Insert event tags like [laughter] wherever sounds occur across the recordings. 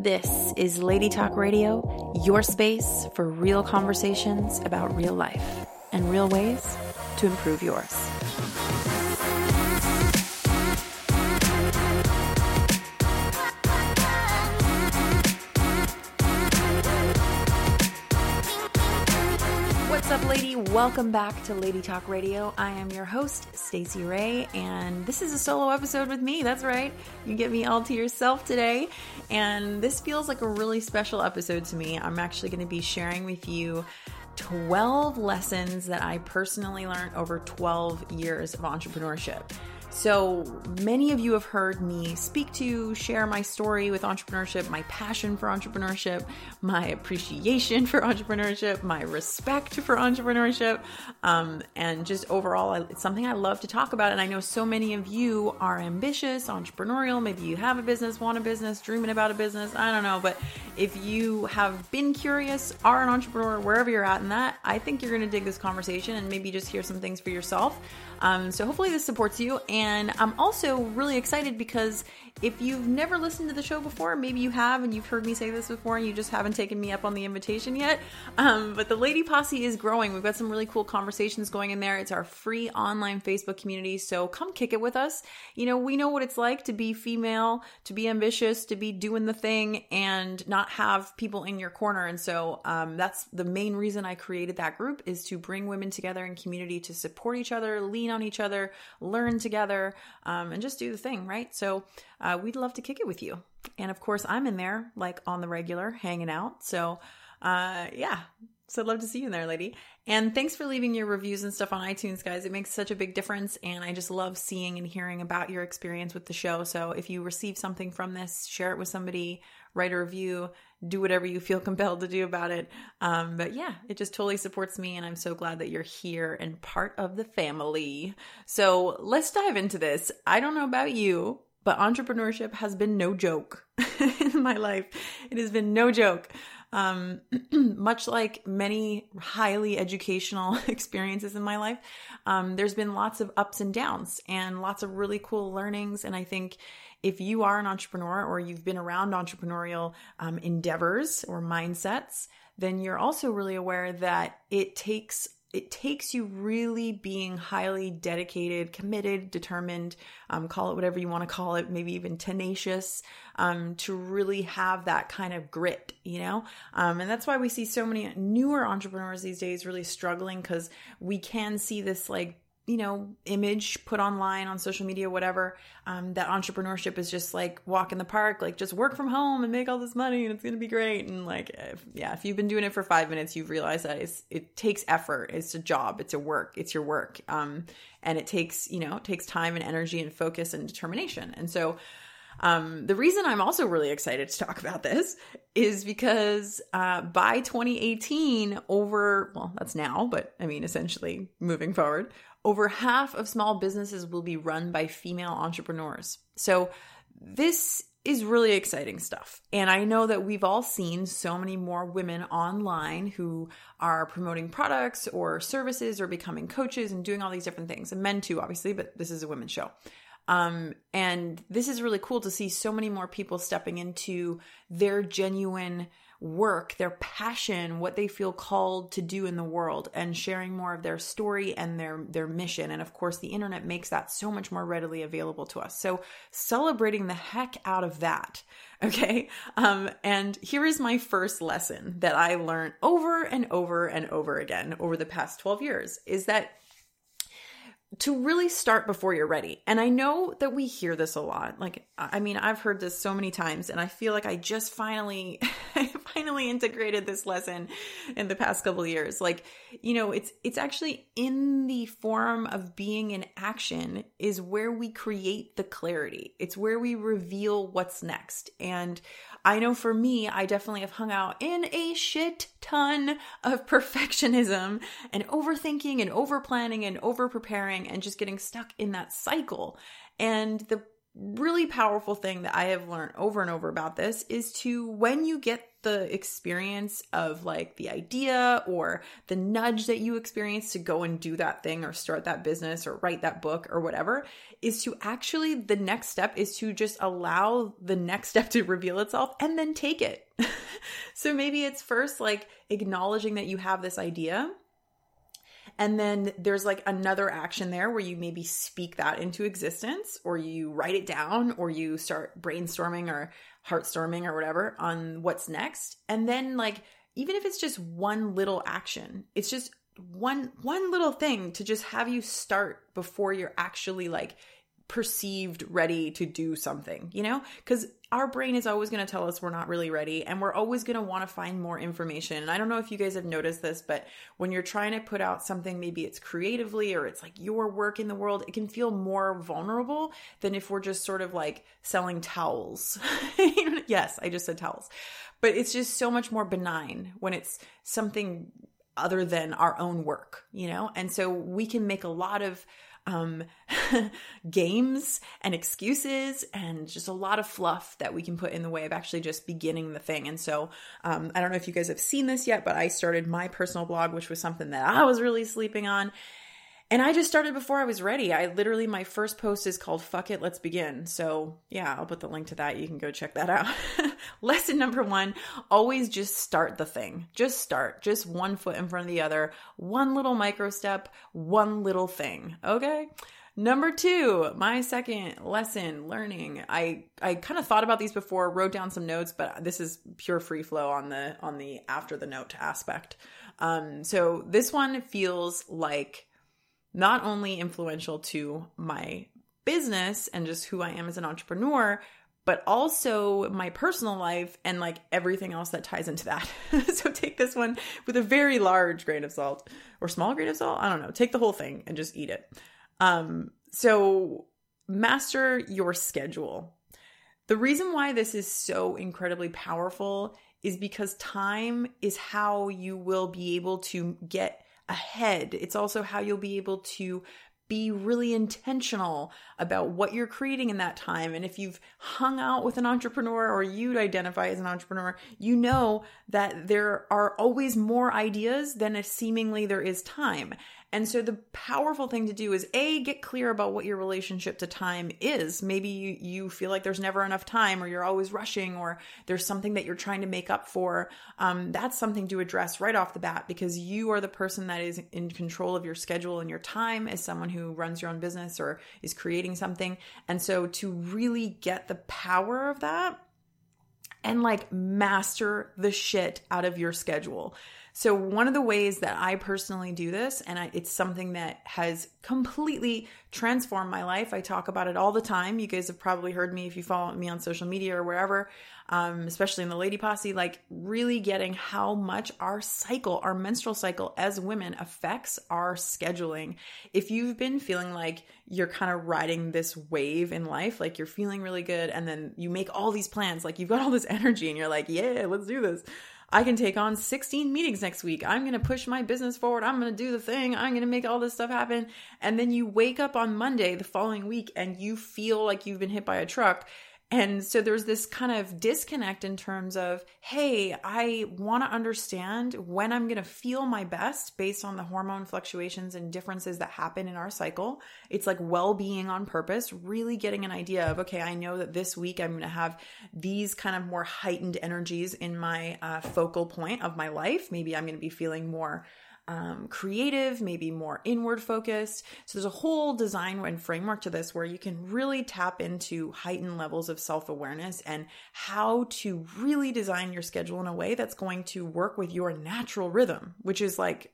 This is Lady Talk Radio, your space for real conversations about real life and real ways to improve yours. Welcome back to Lady Talk Radio. I am your host, Stacey Ray, and this is a solo episode with me. That's right. You get me all to yourself today. And this feels like a really special episode to me. I'm actually going to be sharing with you 12 lessons that I personally learned over 12 years of entrepreneurship. So many of you have heard me speak to, share my story with entrepreneurship, my passion for entrepreneurship, my appreciation for entrepreneurship, my respect for entrepreneurship, um, and just overall, it's something I love to talk about. And I know so many of you are ambitious, entrepreneurial. Maybe you have a business, want a business, dreaming about a business. I don't know. But if you have been curious, are an entrepreneur, wherever you're at in that, I think you're going to dig this conversation and maybe just hear some things for yourself. Um, so hopefully this supports you. And I'm also really excited because if you've never listened to the show before, maybe you have and you've heard me say this before and you just haven't taken me up on the invitation yet. Um, but the Lady Posse is growing. We've got some really cool conversations going in there. It's our free online Facebook community. So come kick it with us. You know, we know what it's like to be female, to be ambitious, to be doing the thing and not have people in your corner. And so um, that's the main reason I created that group is to bring women together in community to support each other, lean on each other, learn together, um, and just do the thing, right? So, we'd love to kick it with you. And of course, I'm in there like on the regular, hanging out. So, uh, yeah. So I'd love to see you in there, lady. And thanks for leaving your reviews and stuff on iTunes, guys. It makes such a big difference. And I just love seeing and hearing about your experience with the show. So if you receive something from this, share it with somebody, write a review, do whatever you feel [laughs] compelled to do about it. Um, but yeah, it just totally supports me. And I'm so glad that you're here and part of the family. So let's dive into this. I don't know about you, but entrepreneurship has been no joke [laughs] in my life. It has been no joke. Um, [clears throat] much like many highly educational [laughs] experiences in my life, um, there's been lots of ups and downs and lots of really cool learnings. And I think if you are an entrepreneur or you've been around entrepreneurial um, endeavors or mindsets, then you're also really aware that it takes it takes you really being highly dedicated, committed, determined, um, call it whatever you want to call it, maybe even tenacious, um, to really have that kind of grit, you know? Um, and that's why we see so many newer entrepreneurs these days really struggling because we can see this like you know, image put online on social media, whatever, um, that entrepreneurship is just like walk in the park, like just work from home and make all this money and it's going to be great. And like, if, yeah, if you've been doing it for five minutes, you've realized that it takes effort. It's a job. It's a work. It's your work. Um, and it takes, you know, it takes time and energy and focus and determination. And so, um, the reason I'm also really excited to talk about this is because uh, by 2018, over, well, that's now, but I mean, essentially moving forward, over half of small businesses will be run by female entrepreneurs. So, this is really exciting stuff. And I know that we've all seen so many more women online who are promoting products or services or becoming coaches and doing all these different things. And men too, obviously, but this is a women's show. Um, and this is really cool to see so many more people stepping into their genuine work, their passion, what they feel called to do in the world and sharing more of their story and their their mission. And of course, the internet makes that so much more readily available to us. So, celebrating the heck out of that. [laughs] Okay? Um and here is my first lesson that I learned over and over and over again over the past 12 years is that to really start before you're ready. And I know that we hear this a lot. Like, I mean, I've heard this so many times, and I feel like I just finally, [laughs] finally integrated this lesson in the past couple years. Like, you know, it's it's actually in the form of being in action is where we create the clarity. It's where we reveal what's next. And I know for me, I definitely have hung out in a shit ton of [laughs] perfectionism and overthinking and over planning and over preparing and just getting stuck in that cycle. And the really powerful thing that I have learned over and over about this is to when you get the experience of like the idea or the nudge that you experience to go and do that thing or start that business or write that book or whatever is to actually the next step is to just allow the next [laughs] step to reveal itself and then take it. [laughs] so maybe it's first like acknowledging that you have this idea and then there's like another action there where you maybe speak that into existence or you write it down or you start brainstorming or heartstorming or whatever on what's next. And then like even if it's just one little action, it's just one one little thing to just have you start before you're actually like perceived ready to do something, you know? Because our brain is always going to tell us we're not really ready and we're always going to want to find more information. And I don't know if you guys have noticed this, but when you're trying to put out something, maybe it's creatively or it's like your work in the world, it can feel more vulnerable than if we're just sort of like selling towels. [laughs] yes, I just said towels. But it's just so much more benign when it's something other than our own work, you know? And so we can make a lot of um, [laughs] games and excuses and just a lot of fluff that we can put in the way of actually just beginning the thing. And so um, I don't know if you guys have seen this yet, but I started my personal blog, which was something that I was really sleeping on. And I just started before I was ready. I literally, my first post is called Fuck It, Let's Begin. So, yeah, I'll put the link to that. You can go check that out. [laughs] Lesson number one always just start the thing. Just start, just one foot in front of the other, one little micro step, one little thing. Okay. Number two, my second lesson learning. I I kind of thought about these before, wrote down some notes, but this is pure free flow on the on the after the note aspect. Um, so this one feels like not only influential to my business and just who I am as an entrepreneur, but also my personal life and like everything else that ties into that. [laughs] so take this one with a very large grain of salt or small grain of salt. I don't know. Take the whole thing and just eat it. Um, so master your schedule. The reason why this is so incredibly powerful is because time is how you will be able to get ahead. It's also how you'll be able to be really intentional about what you're creating in that time. And if you've hung out with an entrepreneur or you'd identify as an entrepreneur, you know that there are always more ideas than seemingly there is time. And so the powerful thing to do is A, get clear about what your relationship to time is. Maybe you, you feel like there's never enough time or you're always rushing or there's something that you're trying to make up for. Um, that's something to address right off the bat because you are the person that is in control of your schedule and your time as someone who runs your own business or is creating something. And so to really get the power of that, and like master the shit out of your schedule. So, one of the ways that I personally do this, and I, it's something that has completely transformed my life, I talk about it all the time. You guys have probably heard me if you follow me on social media or wherever, um, especially in the Lady Posse, like really getting how much our cycle, our menstrual cycle as women affects our scheduling. If you've been feeling like you're kind of riding this wave in life, like you're feeling really good, and then you make all these plans, like you've got all this [laughs] energy, and you're like, yeah, let's do this I can take on 16 meetings next week. I'm going to push my business forward. I'm going to do the thing. I'm going to make all this stuff happen. And then you wake up on Monday the following week and you feel like you've been hit by a truck and so there's this kind of disconnect in terms of, hey, I want to understand when I'm going to feel my best based on the hormone fluctuations and differences that happen in our cycle. It's like well being on purpose, really getting an idea of, okay, I know that this week I'm going to have these kind of more heightened energies in my uh, focal point of my life. Maybe I'm going to be feeling more um, creative, maybe more inward focused. So there's a whole design and framework to this where you can really tap into heightened levels of self awareness and how to really design your schedule in a way that's going to work with your natural rhythm, which is like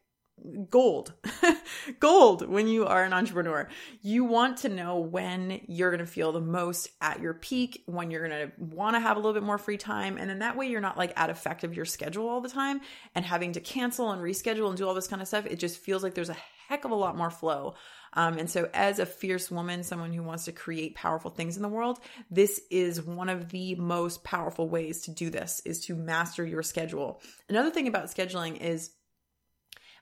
gold. [laughs] Gold when you are an entrepreneur. You want to know when you're going to feel the most at your peak when you're going to want to have a little bit more free time and then that way you're not like at effect of your schedule all the time and having to cancel and reschedule and do all this kind of stuff it just feels like there's a heck of a lot more flow. Um, and so as a fierce woman someone who wants to create powerful things in the world this is one of the most powerful ways to do this is to master your schedule. Another thing about scheduling is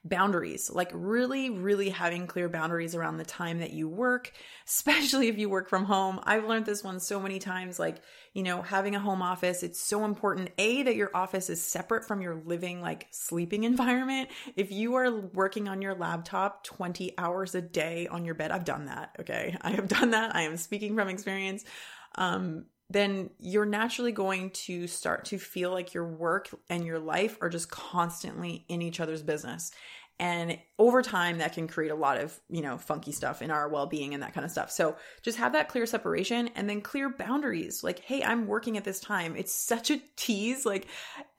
boundaries, like really, really having clear boundaries around the time that you work, [laughs] especially if you work from home. I've learned this one so many times, like, you know, having a home office, it's so important. A, that your office is separate from your living, like sleeping [laughs] environment. If you are working on your laptop 20 hours a day on your bed, I've done that. Okay. [laughs] I have done that. I am speaking from experience. Um, then you're naturally going to start to feel like your work and your life are just constantly in each other's business. And over time, that can create a lot of, you know, funky stuff in our well being and that kind of stuff. So just have that clear separation and then clear boundaries. Like, hey, I'm working at this time. It's such a tease. Like,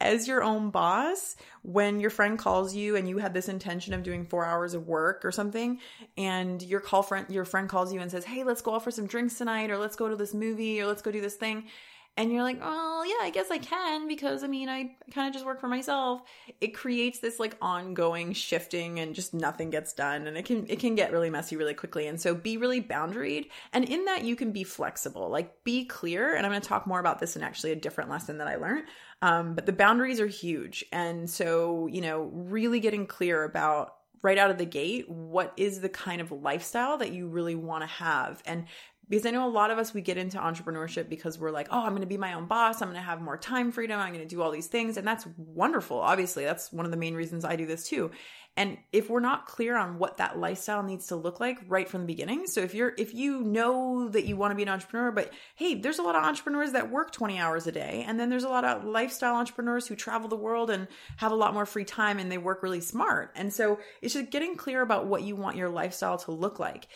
as your own boss, when your friend calls you and you had this intention of doing four hours of work or something, and your call friend, your friend calls you and says, hey, let's go out for some drinks tonight, or let's go to this movie, or let's go do this thing and you're like, oh, yeah, I guess I can because I mean, I kind of just work for myself. It creates this like ongoing shifting and just nothing gets done and it can it can get really messy really quickly. And so be really boundaried and in that you can be flexible. Like be clear and I'm going to talk more about this in actually a different lesson that I learned. Um, but the boundaries are huge. And so, you know, really getting clear about right out of the gate what is the kind of lifestyle that you really want to have and because I know a lot of us we get into entrepreneurship because we're like, oh, I'm going to be my own boss. I'm going to have more time freedom. I'm going to do all these things. And that's wonderful. Obviously, that's one of the main reasons I do this too. And if we're not clear on what that lifestyle needs to look like right from the beginning, so if you're if you know that you want to be an entrepreneur, but hey, there's a lot of entrepreneurs that work 20 hours a day, and then there's a lot of lifestyle entrepreneurs who travel the world and have a lot more free time and they work really smart. And so it's just getting clear about what you want your lifestyle to look like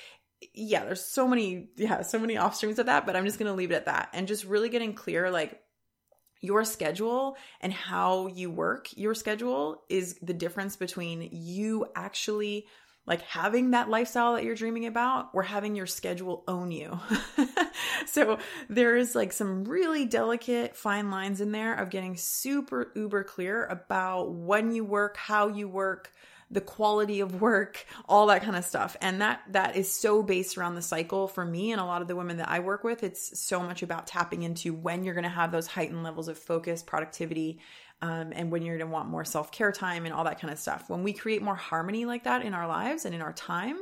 yeah, there's so many, yeah, so many offstreams of that, but I'm just going to leave it at that and just really getting clear like your schedule and how you work your schedule is the difference between you actually like having that lifestyle that you're dreaming about or having your schedule own you. [laughs] so there is like some really delicate fine lines in there of getting super uber clear about when you work, how you work, the quality of work, all that kind of stuff. And that that is so based around the cycle for me and a lot of the women that I work with. It's so much about tapping into when you're going to have those heightened levels of focus, productivity, um, and when you're going to want more self care time and all that kind of stuff. When we create more harmony like that in our lives and in our time,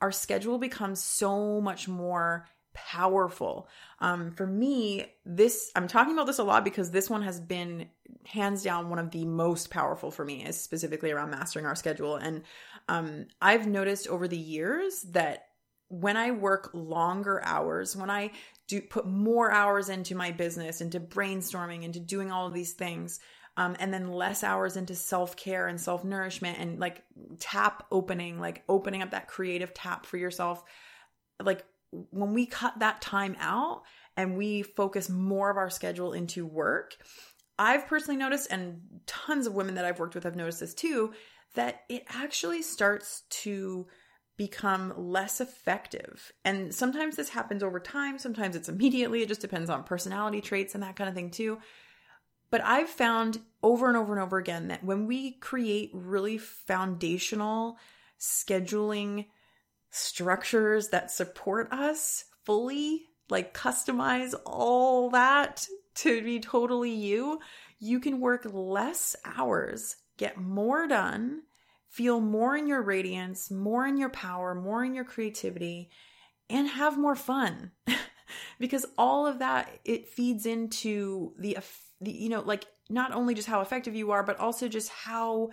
our schedule becomes so much more powerful. Um, for me, this, I'm talking about this a lot because this one has been hands down one of the most powerful for me, is specifically around mastering our schedule. And um, I've noticed over the years that when I work longer hours, when I do put more hours into my business, into brainstorming, into doing all of these things, um, and then less hours into self care and self nourishment and like tap opening, like opening up that creative tap for yourself. Like when we cut that time out and we focus more of our schedule into work, I've personally noticed, and tons of women that I've worked with have noticed this too, that it actually starts to become less effective. And sometimes this happens over time, sometimes it's immediately. It just depends on personality traits and that kind of thing too. But I've found over and over and over again that when we create really foundational scheduling structures that support us fully, like customize all that to be totally you, you can work less hours, get more done, feel more in your radiance, more in your power, more in your creativity, and have more fun. [laughs] because all of that it feeds into the, the you know like not only just how effective you are but also just how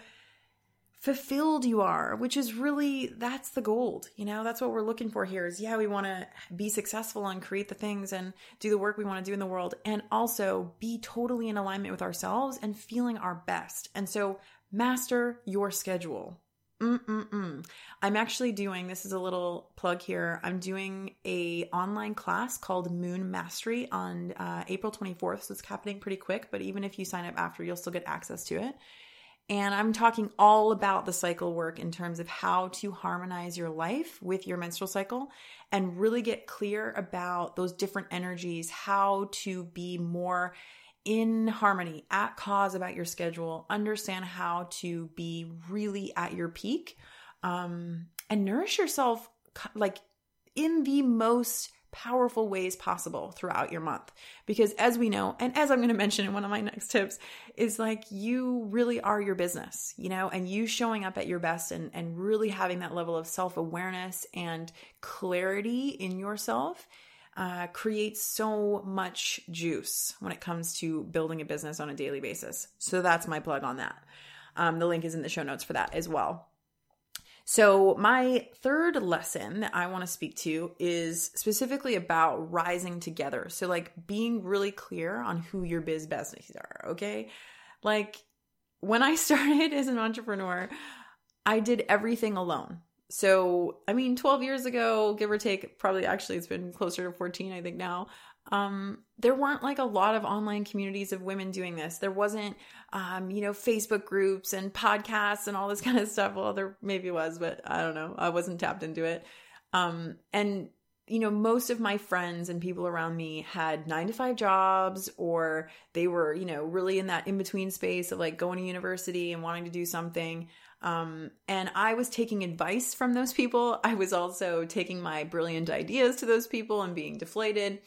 fulfilled you are, which is really that's the gold. You know, that's what we're looking for here is yeah, we want to be successful and create the things and do the work we want to do in the world and also be totally in alignment with ourselves and feeling our best. And so master your schedule. Mm-mm-mm. I'm actually doing this is a little plug here. I'm doing a online class called Moon Mastery on uh, April 24th, so it's happening pretty quick. But even if you sign up after, you'll still get access to it. And I'm talking all about the cycle work in terms of how to harmonize your life with your menstrual cycle and really get clear about those different energies, how to be more in harmony, at cause about your schedule, understand how to be really at your peak, um, and nourish yourself like in the most powerful ways possible throughout your month. Because as we know, and as I'm going to mention in one of my next tips, is like you really are your business, you know, and you showing up at your best and, and really having that level of self awareness and clarity in yourself. Uh, creates so much juice when it comes to building a business on a daily basis. So that's my plug on that. Um, the link is in the show notes for that as well. So, my third lesson that I want to speak to is specifically about rising together. So, like being really clear on who your biz besties are, okay? Like when I [laughs] started as an entrepreneur, I did everything alone. So, I mean, 12 years ago, give or take, probably actually it's been closer to 14, I think now um, there weren't like a lot of online communities of women doing this. There wasn't, um, you know, Facebook groups and podcasts and all this [laughs] kind of stuff. Well, there maybe was, but I don't know. I wasn't tapped into it. Um, and you know, most of my friends and people around me had nine to five jobs, or they were, you know, really in that in between space of like going to university and wanting to do something. Um, and I was taking advice from those people. I was also taking my brilliant ideas to those people and being deflated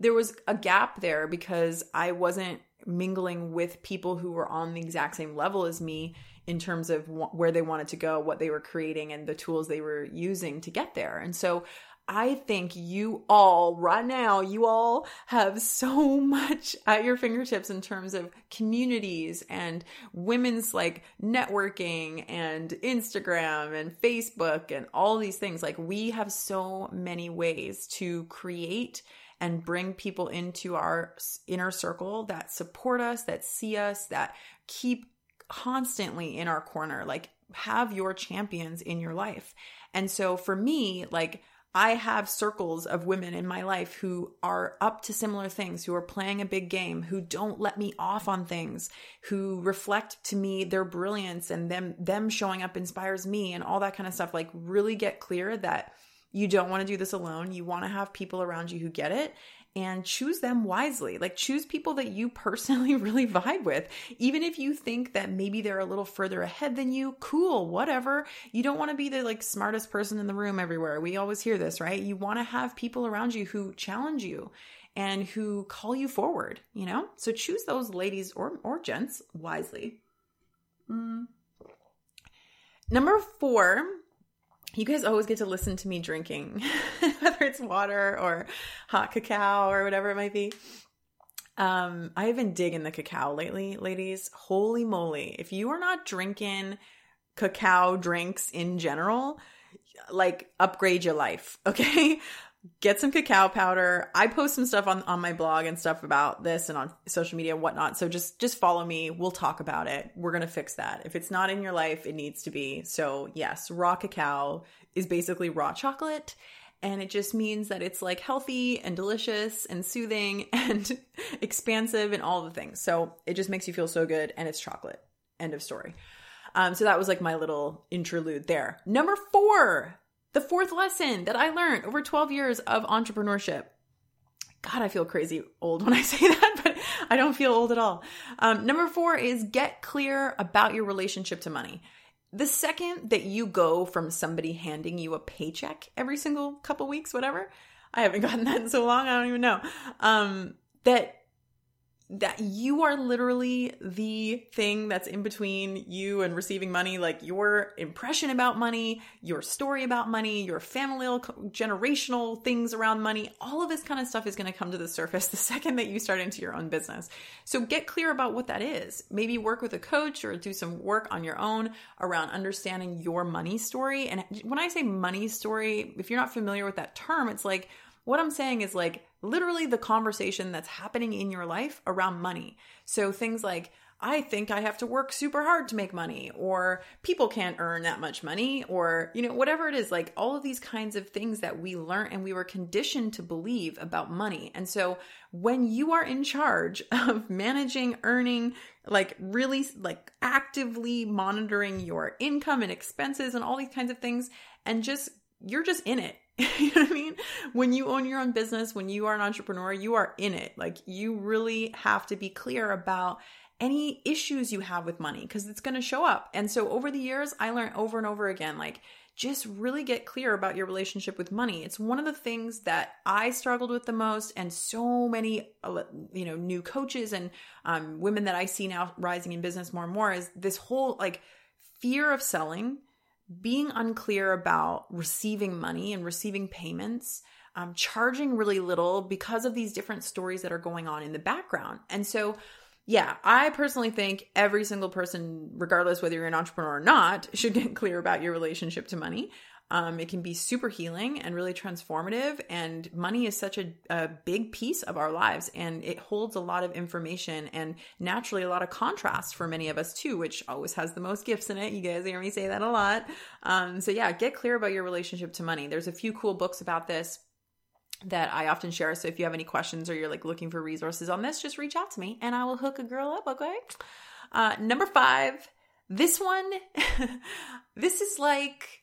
there was a gap there because I wasn't mingling with people who were on the exact same level as me in terms of wh- where they wanted to go, what they were creating, and the tools they were using to get there. And so I think you all, right now, you all have so [laughs] much at your fingertips in terms of communities and women's like networking and Instagram and Facebook and all these things. Like, we have so many ways to create and bring people into our inner circle that support us, that see us, that keep constantly in our corner. Like, have your champions in your life. And so for me, like, I have circles of women in my life who are up to similar things, who are playing a big game, who don't let me off on things, who reflect to me their brilliance and them them showing up inspires me and all that kind of stuff. Like really get clear that you don't want to do this alone. You want to have people around you who get it and choose them wisely. Like choose people that you personally [laughs] really vibe with. Even if you think that maybe they're a little further ahead than you, cool, whatever. You don't want to be the like smartest person in the room everywhere. We always hear this, right? You want to have people around you who challenge you and who call you forward, you know? So choose those ladies or or gents wisely. Mm. Number 4 you guys always get to listen to me drinking, [laughs] whether it's water or hot cacao or whatever it might be. Um, I have been digging the cacao lately, ladies. Holy moly. If you are not drinking cacao drinks in general, like upgrade your life, [laughs] okay? Get some cacao powder. I post some stuff on, on my blog and stuff about this and on social media and whatnot. So just just follow me. We'll talk about it. We're gonna fix that. If it's not in your life, it needs to be. So yes, raw cacao is basically raw chocolate. And it just means that it's like healthy and delicious and soothing [laughs] and expansive and all the things. So it just makes you feel so good and it's chocolate. End of story. Um, so that was like my little interlude there. Number four, the fourth lesson that I learned over 12 years of entrepreneurship. God, I feel crazy old when I [laughs] say that, but I don't feel old at all. Um, number four is get clear about your relationship to money. The second that you go from somebody handing you a paycheck every single couple weeks, whatever, I haven't [laughs] gotten that in so long, I don't even know. Um, that that you are literally the thing that's in between you and receiving money. Like your impression about money your story about money your familial generational things around money all of this kind of stuff is going to come to the surface [laughs] the second that you start into your own business. So get clear about what that is. Maybe work with a coach or do some work on your own around understanding your money story. And when i say money story if you're not familiar with that term it's like what i'm saying is like literally the conversation that's happening in your life around money. So things like, I think I have to work super hard to make money, or people can't earn that much money, or, you know, whatever it is, like all of these kinds of things that we learn and we were conditioned to believe about money. And so when you are in charge [laughs] of managing, earning, like really like actively monitoring your income and expenses and all these kinds of things, and just you're just in it [laughs] you know what I mean? When you own your own business, when you are an entrepreneur, you are in it. Like you really have to be clear about any issues you have with money because it's going to show up. And so over the years, I learned over and over again like just really get clear about your relationship with money. It's one of the things that I struggled with the most, and so many, uh, you know, new coaches and um, women that I see now rising in business more and more is this whole like fear of selling, being unclear about receiving money and receiving payments, um, charging really little because of these different stories that are going on in the background. And so, yeah, I personally think every single person, regardless whether you're an entrepreneur or not, [laughs] should get clear about your relationship to money. Um, it can be super healing and really transformative. And money is such a, a big piece of our lives and it holds a lot of information and naturally a lot of contrast for many of us too, which always has the most gifts in it. You guys hear me say that a lot. Um, so, yeah, get clear about your relationship to money. There's a few cool books about this that I often share. So if you have any questions or you're like looking for resources on this, just reach out to me and I will hook a girl up, okay? Uh, number five, this one, [laughs] this is like,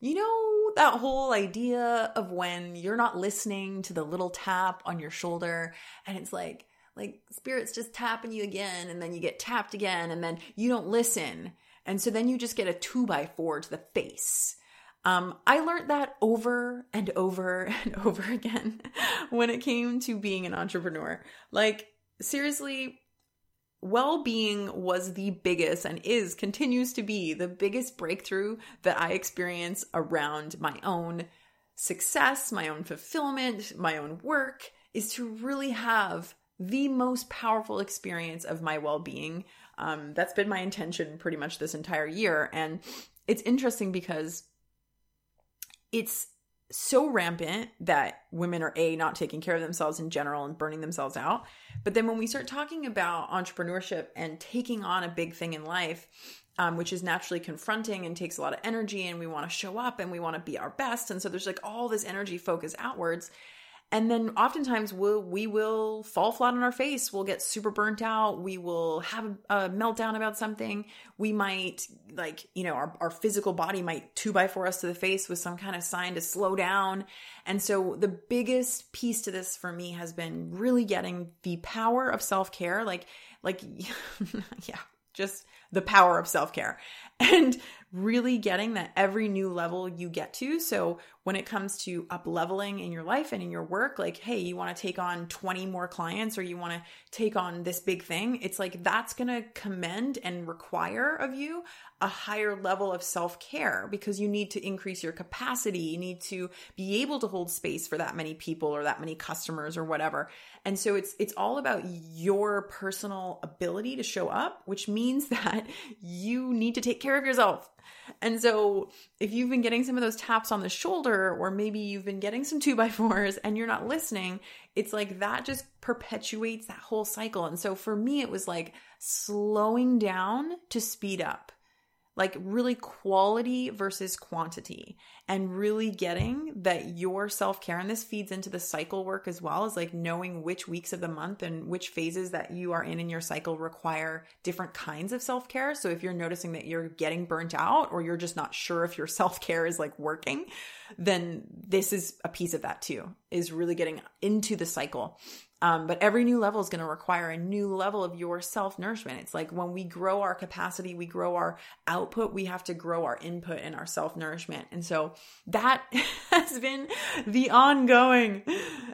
you know, that whole idea of when you're not listening to the little tap on your shoulder and it's like, like spirits just tapping you again and then you get tapped again and then you don't listen. And so then you just get a two by four to the face um, I learned that over and over [laughs] and over again [laughs] when it came to being an entrepreneur. Like, seriously, well being was the biggest and is, continues to be the biggest breakthrough that I experience around my own success, my own fulfillment, my own work, is to really have the most powerful experience of my well being. Um, that's been my intention pretty much this entire year. And it's interesting because it's so rampant that women are a not taking care of themselves in general and burning themselves out. But then when we start talking about entrepreneurship and taking on a big thing in life um, which is naturally confronting and takes a lot of energy and we want to show up and we want to be our best. And so there's like all this energy focus outwards and then oftentimes we'll, we will fall flat on our face. We'll get super burnt out. We will have a meltdown about something. We might like, you know, our, our physical body might two by four us to the face with some kind of sign to slow down. And so the biggest piece to this for me has been really getting the power of self care. Like, like, [laughs] yeah, just the power of self care [laughs] and really getting that every new level you get to. So when it comes to up leveling in your life and in your work, like, hey, you want to take on 20 more clients or you want to take on this big thing, it's like that's going to commend and require of you a higher level of self care because you need to increase your capacity. You need to be able to hold space for that many people or that many customers or whatever. And so it's, it's all about your personal ability to show up, which means [laughs] that you need to take care of yourself. And so if you've been getting some of those taps on the shoulder, or maybe you've been getting some two by fours and you're not listening, it's like that just perpetuates that whole cycle. And so for me, it was like slowing down to speed up like really quality versus quantity and really getting that your self-care and this feeds into the cycle work as well as like knowing which weeks of the month and which phases that you are in in your cycle require different kinds of self-care. So if you're noticing that you're getting burnt out or you're just not sure if your [laughs] self-care is like working then this is a piece of that too is really getting into the cycle um, but every new level is going to require a new level of your self nourishment. It's like when we grow our capacity, we grow our output, we have to grow our input and our self nourishment. And so that [laughs] has been the ongoing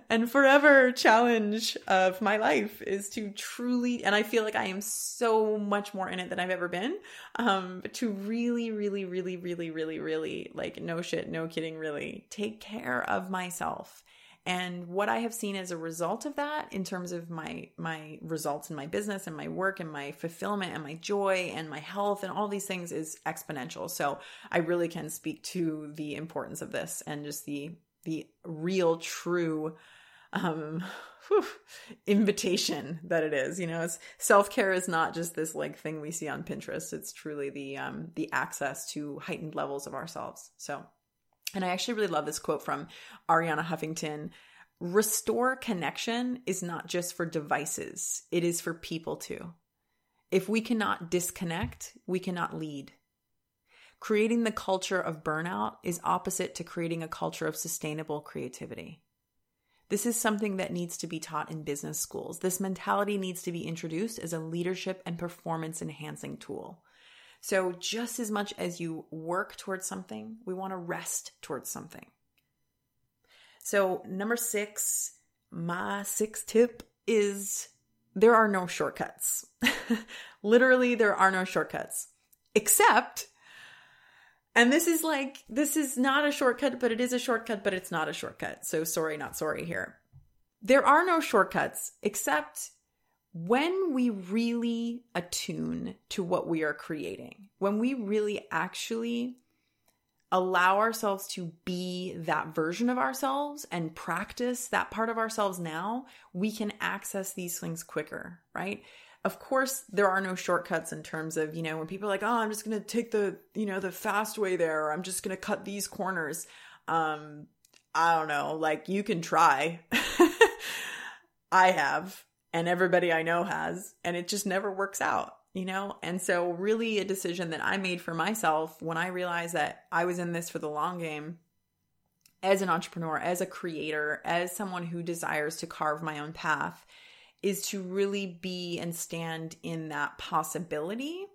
and forever challenge of my life is to truly, and I feel like I am so much more in it than I've ever been, um, to really, really, really, really, really, really, like, no shit, no kidding, really take care of myself and what i have seen as a result of that in terms of my my results in my business and my work and my fulfillment and my joy and my health and all these things is exponential. So i really can speak to the importance of this and just the the real true um [laughs] whew, invitation that it is you know it's self-care is not just this like thing we see on pinterest. It's truly the um the access to heightened levels of ourselves. So and I actually really love this quote from Arianna Huffington. Restore connection is not just for devices, it is for people too. If we cannot disconnect, we cannot lead. Creating the culture of burnout is opposite to creating a culture of sustainable creativity. This is something that needs to be taught in business schools. This mentality needs to be introduced as a leadership and performance enhancing tool. So, just as much as you work towards something, we want to rest towards something. So, number six, my sixth tip is there are no shortcuts. [laughs] Literally, there are no shortcuts, except, and this is like, this is not a shortcut, but it is a shortcut, but it's not a shortcut. So, sorry, not sorry here. There are no shortcuts except when we really attune to what we are creating, when we really actually allow ourselves to be that version of ourselves and practice that part of ourselves now, we can access these things quicker, right? Of course, there are no shortcuts in terms of, you know, when people are like, oh, I'm just going to take the, you know, the fast way there, or I'm just going to cut these corners. Um, I don't know, like you can try. [laughs] I have and everybody I know has, and it just never works out, you know? And so, really, a decision that I made for myself when I realized that I was in this for the long game as an entrepreneur, as a creator, as someone who desires to carve my own path is to really be and stand in that possibility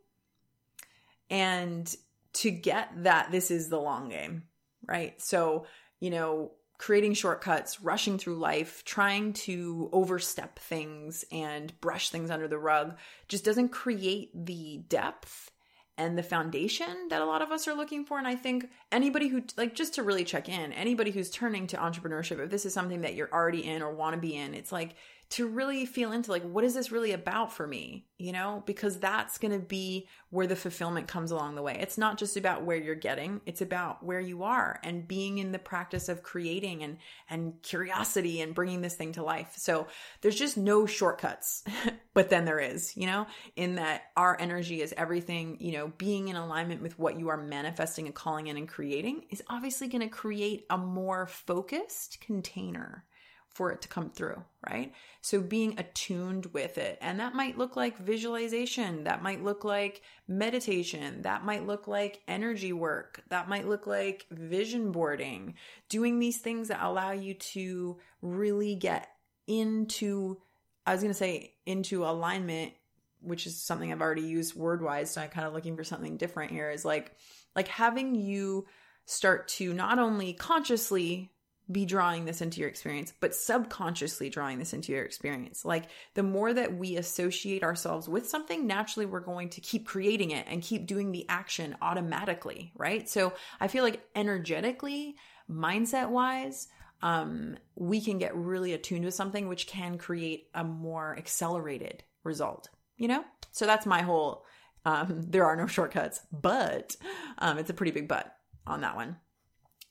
and to get that this is the long game, right? So, you know, creating shortcuts, rushing through life, trying to overstep things and brush things under the rug just doesn't create the depth and the foundation that a lot of us are looking for. And I think anybody who, like, just to really check in, anybody who's turning to entrepreneurship, if this is something that you're already in or want to be in, it's like to really feel into like what is this really about for me you know? Because that's going to be where the fulfillment comes along the way. It's not just about where you're getting it's about where you are and being in the practice of creating and and curiosity and bringing this thing to life. So there's just no shortcuts [laughs] but then there is you know? In that our energy is everything you know? Being in alignment with what you are manifesting and calling in and creating is obviously going to create a more focused container for it to come through, right? So being attuned with it. And that might look like visualization, that might look like meditation, that might look like energy work, that might look like vision boarding, doing these things that allow you to really get into, I was going to say, into alignment. Which is something I've already used word wise. So I'm kind of looking for something different here is like, like having you start to not only consciously be drawing this into your experience, but subconsciously drawing this into your experience. Like the more that we associate ourselves with something, naturally we're going to keep creating it and keep doing the action automatically, right? So I feel like energetically, mindset wise, um, we can get really attuned with something, which can create a more accelerated result, you know? So that's my whole, um, [laughs] there are no shortcuts, but um, it's a pretty big but on that one.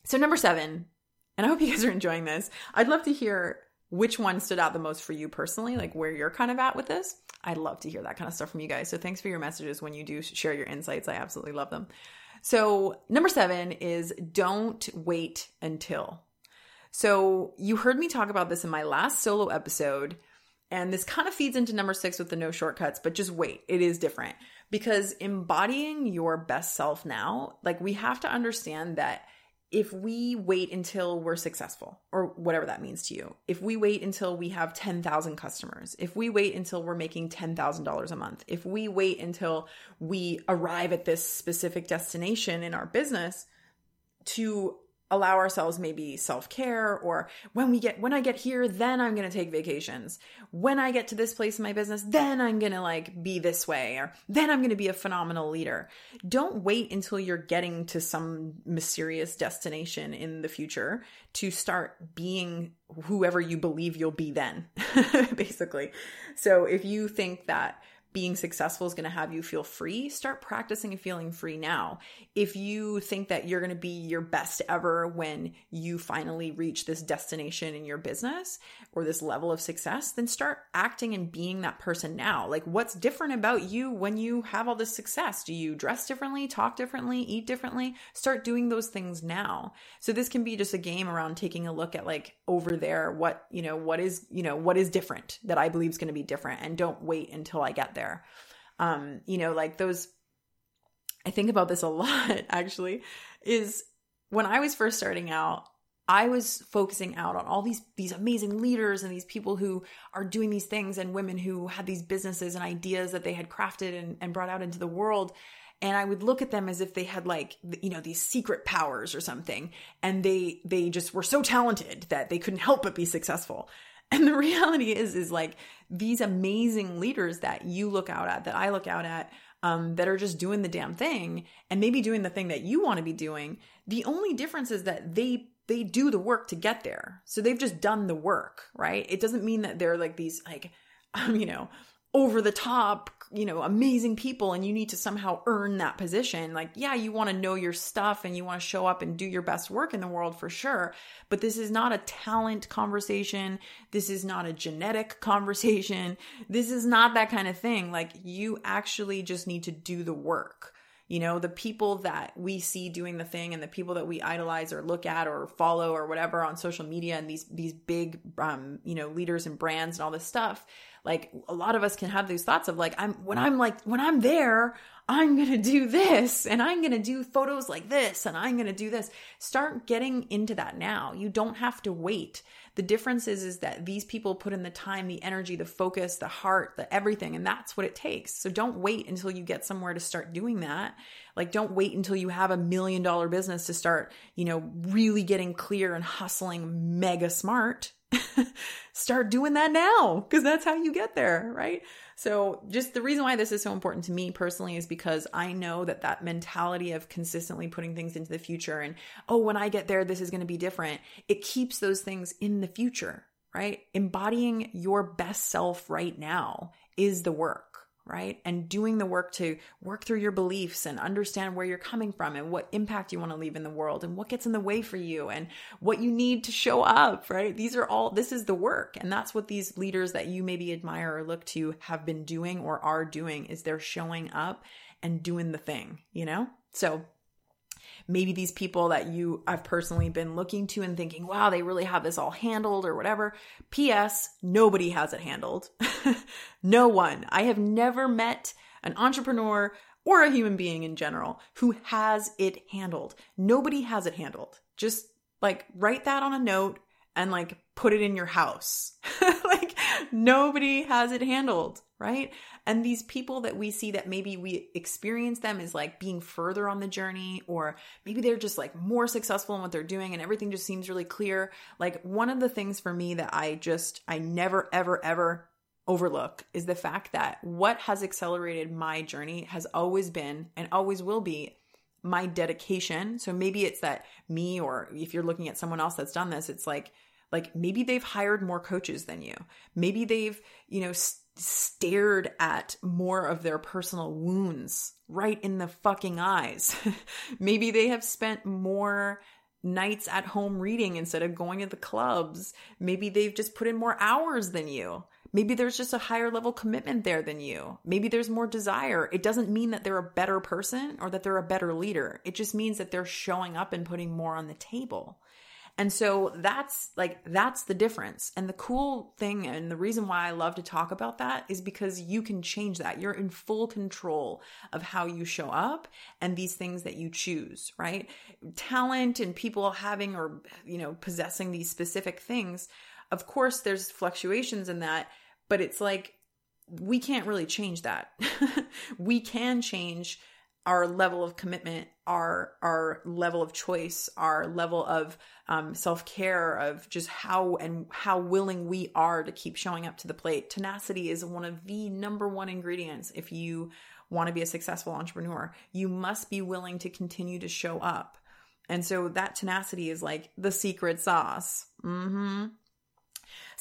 So, number seven, and I hope you guys are enjoying this. I'd love to hear which one stood out the most for you personally, like where you're kind of at with this. I'd love to hear that kind of stuff from you guys. So thanks for your messages when you do share your insights. I absolutely love them. So, number seven is don't wait until. So, you heard me talk about this in my last solo episode, and this kind of feeds into number six with the no shortcuts, but just wait. It is different because embodying your best self now, like we have to understand that if we wait until we're successful or whatever that means to you, if we wait until we have 10,000 customers, if we wait until we're making $10,000 a month, if we wait until we arrive at this specific destination in our business to allow ourselves maybe self-care or when we get when I get here then I'm going to take vacations. When I get to this place in my business then I'm going to like be this way or then I'm going to be a phenomenal leader. Don't wait until you're getting to some mysterious destination in the future to start being whoever you believe you'll be then. [laughs] basically. So if you think that being successful is going to have you feel free, start practicing and feeling free now. If you think that you're going to be your best ever when you finally reach this destination in your business or this level of success, then start acting and being that person now. Like, what's different about you when you have all this success? Do you dress differently, talk differently, eat differently? Start doing those things now. So, this can be just a game around taking a look at like over there, what, you know, what is, you know, what is different that I believe is going to be different and don't wait until I get there. Um, you know, like those, I think about this a [laughs] lot actually, is when I was first starting out, I was focusing out on all these these amazing leaders and these people who are doing these things and women who had these businesses and ideas that they had crafted and, and brought out into the world. and I would look at them as if they had like you know these secret powers or something and they they just were so talented that they couldn't help but be successful. And the [laughs] reality is is like these amazing leaders that you look out at that I look out at um, that are just doing the damn thing and maybe doing the thing that you want to be doing. The only difference is that they they do the work to get there. So they've just done the work, right? It doesn't mean that they're like these like [laughs] um, you know over the top, you know, amazing people and you need to somehow earn that position. Like, yeah, you want to know your stuff and you want to show up and do your best work in the world for sure. But this is not a talent conversation. This is not a genetic [laughs] conversation. This is not that kind of thing. Like, you actually just need to do the work. You know, the people that we see doing the thing and the people that we idolize or look at or follow or whatever on social media and these these big um, you know, leaders and brands and all this stuff, like a lot of us can have these thoughts of like I'm when I'm like when I'm there, I'm going to do this and I'm going to do photos like this and I'm going to do this. Start getting into that now. You don't have to wait. The difference is, is that these people put in the time, the energy, the focus, the heart, the everything, and that's what it takes. So don't wait until you get somewhere to start doing that. Like don't wait until you have a million dollar business to start, you know, really getting clear and hustling mega smart. [laughs] start doing that now because that's how you get there, right? So, just the reason why this is so important to me personally is because I know that that mentality of consistently putting things into the future and, oh, when I get there, this is going to be different, it keeps those things in the future, right? Embodying your best self right now is the work right? And doing the work to work through your beliefs and understand where you're coming from and what impact you want to leave in the world and what gets in the way for you and what you need to show up, right? These are all, this is the work. And that's what these leaders that you maybe admire or look to have been doing or are doing is they're showing up and doing the thing, you know? So maybe these people that you I've personally been looking to and thinking, wow, they really have this all handled or whatever. P.S. Nobody has it handled. [laughs] no one. I have never met an entrepreneur or a human being in general who has it handled. Nobody has it handled. Just like write that on a note and like put it in your house. [laughs] like nobody has it handled, right? And these people that we see that maybe we experience them as like being further on the journey, or maybe they're just like more successful in what they're doing and everything just seems really clear. Like one of the things for me that I just, I never, ever, ever overlook is the fact that what has accelerated my journey has always been and always will be my dedication. So maybe it's that me, or if you're looking at someone else that's done this, it's like, like maybe they've hired more coaches than you. Maybe they've, you know, st- stared at more of their personal wounds right in the fucking eyes. [laughs] maybe they have spent more nights at home reading instead of going to the clubs. Maybe they've just put in more hours than you. Maybe there's just a higher level commitment there than you. Maybe there's more desire. It doesn't mean that they're a better person or that they're a better leader. It just means that they're showing up and putting more on the table. And so that's like, that's the difference. And the cool thing and the reason why I love to talk about that is because you can change that. You're in full control of how you show up and these things that you choose, right? Talent and people having or, you know, possessing these specific things. Of course, there's fluctuations in that, but it's like, we can't really change that. [laughs] we can change our level of commitment, our our level of choice, our level of um, self care, of just how and how willing we are to keep showing up to the plate. Tenacity is one of the number one ingredients if you want to be a successful entrepreneur. You must be willing to continue to show up, and so that tenacity is like the secret sauce. Mm-hmm.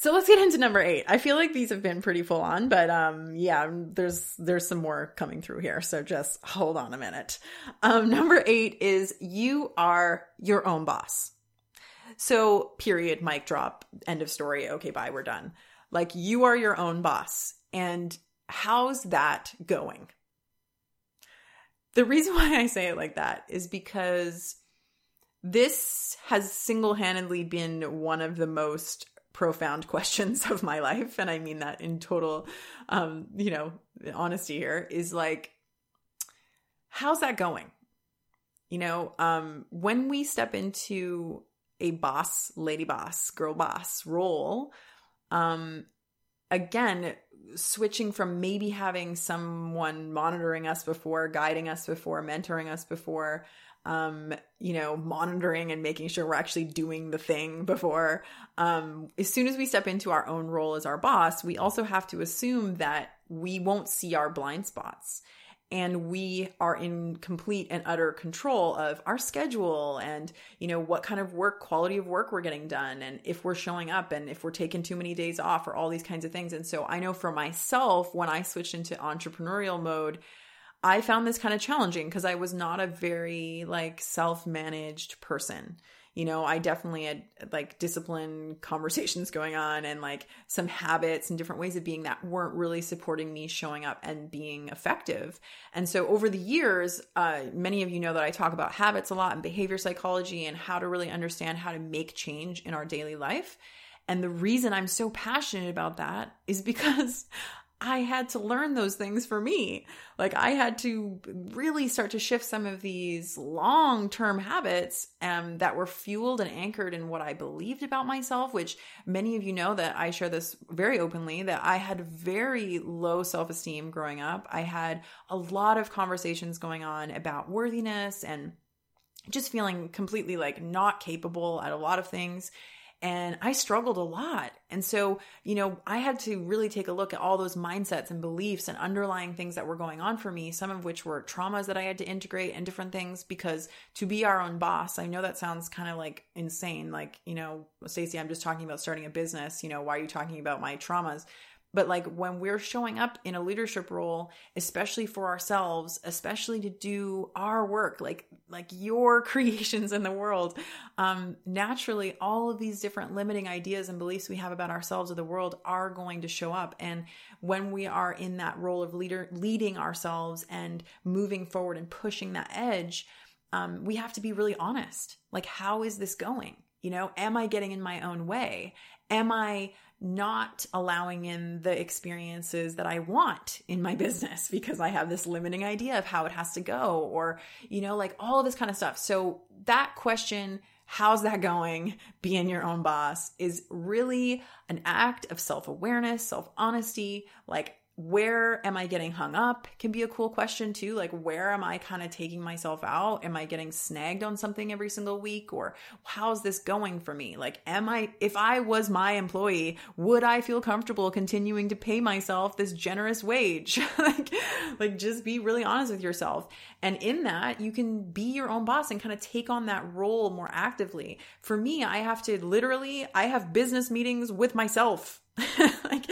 So let's get into number eight. I feel like these have been pretty full on, but um, yeah, there's there's some more coming through here. So just hold on a minute. Um, [laughs] number eight is you are your own boss. So period, mic drop, end of story. Okay, bye, we're done. Like you are your own boss, and how's that going? The reason [laughs] why I say it like that is because this has single handedly been one of the most profound [laughs] questions of my life. And i mean that in total um you know honesty here is like how's that going? You know um when we step into a boss lady boss girl boss role um again, switching from maybe having someone monitoring us before, guiding us before, mentoring us before, um, you know, monitoring and making sure we're actually doing the thing before. Um, as soon as we step into our own role as our boss, we also have to assume that we won't see our blind spots and we are in complete and utter control of our schedule and you know what kind of work quality of work we're getting done and if we're showing up and if we're taking too many days off or all these kinds of things and so i know for myself when i switched into entrepreneurial mode i found this kind of challenging because i was not a very like self-managed person you know, I definitely had like discipline conversations going on and like some habits and different ways of being that weren't really supporting me showing up and being effective. And so over the years, uh, many of you know that I talk about habits a lot and behavior psychology and how to really understand how to make change in our daily life. And the reason I'm so passionate about that is [laughs] because I had to learn those things for me. Like I had to really start to shift some of these long-term habits um, that were fueled and anchored in what I believed about myself, which many of you know that I share this very openly that I had very low self-esteem growing up. I had a lot of conversations going on about worthiness and just feeling completely like not capable at a lot of things and I struggled a lot. And so, you know, I had to really take a look at all those mindsets and beliefs and underlying things that were going on for me, some of which were traumas that I had to integrate and different things because to be our own boss, I know that sounds kind of like insane. Like, you know, Stacey, I'm just talking about starting a business. You know, why are you talking about my traumas? But like when we're showing up in a leadership role, especially for ourselves, especially to do our work, like like your [laughs] creations in the world, um, naturally all of these different limiting ideas and beliefs we have about ourselves or the world are going to show up. And when we are in that role of leader, leading ourselves and moving forward and pushing that edge, um, we have to be really honest. Like, how is this going? You know, am I getting in my own way? Am I not allowing in the experiences that I want in my [laughs] business because I have this limiting idea of how it has to go or, you know, like all of this kind of stuff. So that question, how's that going? Being your own boss is really an act of self awareness, self honesty, like where am I getting hung up can be a cool question too. Like, where am I kind of taking myself out? Am I getting snagged on something every single week? Or how's this going for me? Like, am I, if I was my employee, would I feel comfortable continuing to pay myself this generous wage? [laughs] like, like, just be really honest with yourself. And in that, you can be your own boss and kind of take on that role more actively. For me, I have to literally, I have business meetings with myself [laughs] like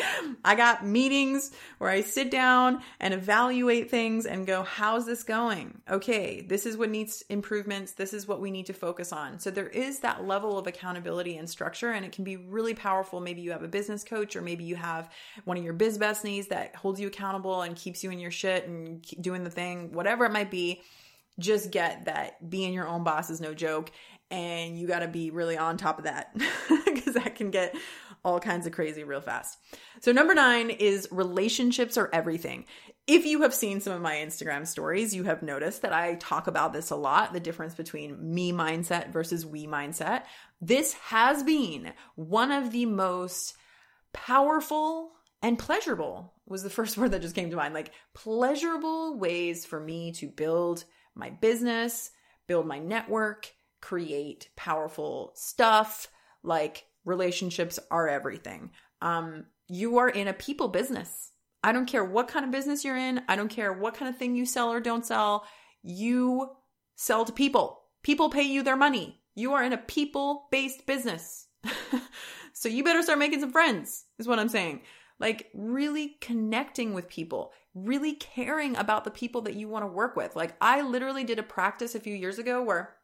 I got meetings where I sit down and evaluate things and go, how's this going? Okay, this is what needs improvements. This is what we need to focus on. So there is that level of accountability and structure, and it can be really powerful. Maybe you have a business coach, or maybe you have one of your biz besties that holds you accountable and keeps you in your shit and doing the thing, whatever it might be. Just get that being your own boss is no joke and you got to be really on top of that [laughs] because that can get all kinds of crazy real fast. So, number nine is relationships are everything. If you have seen some of my Instagram stories, you have noticed that I talk about this a lot the difference between me mindset versus we mindset. This has been one of the most powerful and pleasurable was the [laughs] first word that just came to mind like pleasurable ways for me to build my business, build my network, create powerful stuff like relationships are everything. Um, you are in a people business. I don't care what kind of business you're in. I don't care what kind of thing you sell or don't sell. You sell to people. People pay you their money. You are in a people based business. [laughs] so you better start making some friends, is what I'm saying. Like really connecting with people, really caring about the people that you want to work with. Like I literally did a practice a few years ago where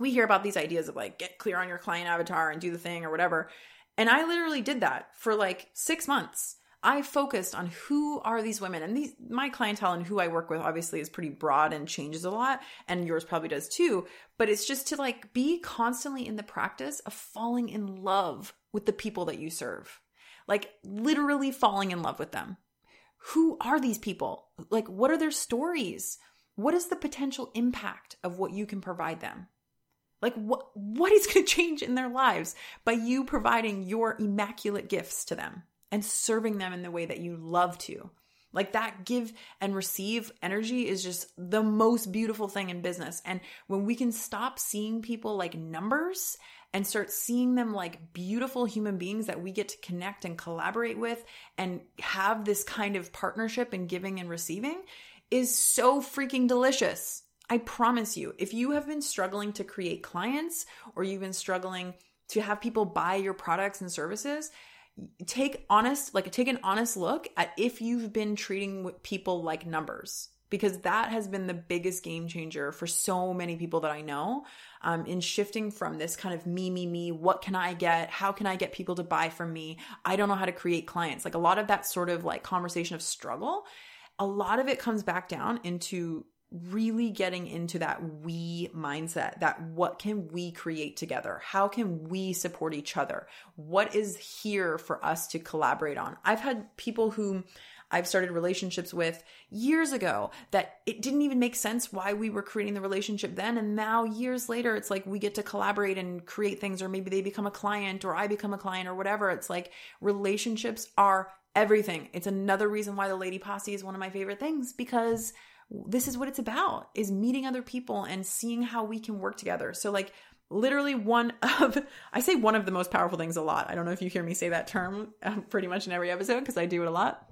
we hear about these ideas of like get clear on your client avatar and do the thing or whatever. And I literally did that for like six months. I focused on who are these women. And these my clientele and who I work with obviously is pretty broad and changes a lot. And yours probably does too. But it's just to like be constantly in the practice of falling in love with the people that you serve. Like literally falling in love with them. Who are these people? Like what are their stories? What is the potential impact of what you can provide them like what what is going [laughs] to change in their lives by you providing your immaculate gifts to them? and serving them in the way that you love to. Like that give and receive energy is just the most beautiful thing in business. And when we can stop seeing people like numbers and start seeing them like beautiful human beings that we get to connect and collaborate with and have this kind of partnership and giving and receiving is so freaking delicious. I promise you, if you have been struggling to create clients or you've been struggling to have people buy your products and services, take honest like take an honest look at if you've been treating people like numbers because that has been the biggest game changer for so many people that I know um, in shifting from this kind of me, me, me, what can I get? How can I get people to buy from me? I don't know how to create clients. Like a lot of that sort of like conversation of struggle, a lot of it comes back down into really getting into that we mindset that what can we create together how can we support each other what is here for us to collaborate on i've had people who I've started relationships with years ago that it didn't even make sense why we were creating the relationship then. And now, years later, it's like we get to collaborate and create things, or maybe they become a client, or I become a client, or whatever. It's like relationships are everything. It's another reason why the Lady Posse is one of my favorite things because this is what it's about is meeting other people and seeing how we can work together. So like literally one [laughs] of I say one of the most powerful things a lot. I don't know if you hear me say that term um, pretty much in every episode because I do it a lot.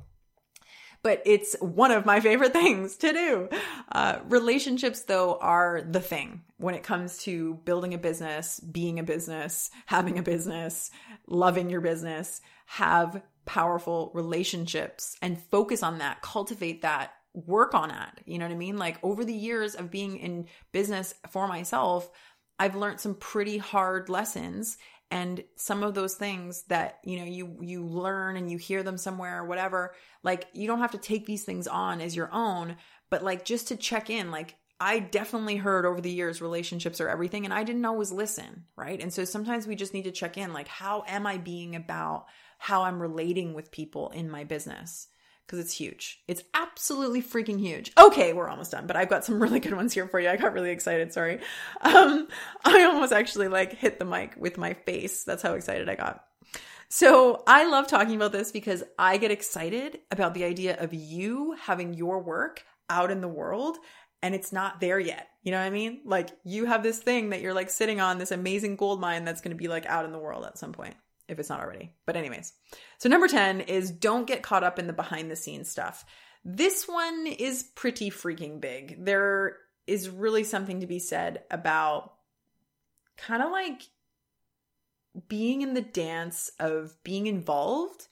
But it's one of my favorite [laughs] things to do. Uh, relationships, though, are the thing when it comes to building a business, being a business, having a business, loving your business. Have powerful relationships and focus on that, cultivate that, work on it. You know what I mean? Like over the years of being in business for myself, I've learned some pretty hard lessons and some of those things that you know you you learn and you hear them somewhere or whatever like you don't have to take these things on as your own but like just to check in like I definitely heard over the years relationships are everything and I didn't always listen, right? And so sometimes we just need to check in like how am I being about how I'm relating with people in my business? Because it's huge. It's absolutely freaking huge. Okay, we're almost done, but I've got some [laughs] really good ones here for you. I got really excited, sorry. [laughs] Um, I almost actually like hit the mic with my face. That's how excited I got. So I love talking about this because I get excited about the idea of you having your work out in the world and it's not there yet. You know what I mean? Like you have this thing that you're like sitting on this amazing gold mine that's going to be like out in the world at some point if it's not already. But, anyways, so number 10 is don't get caught up in the behind the scenes stuff. This one is pretty freaking big. There is really something to be said about kind of like being in the dance of being involved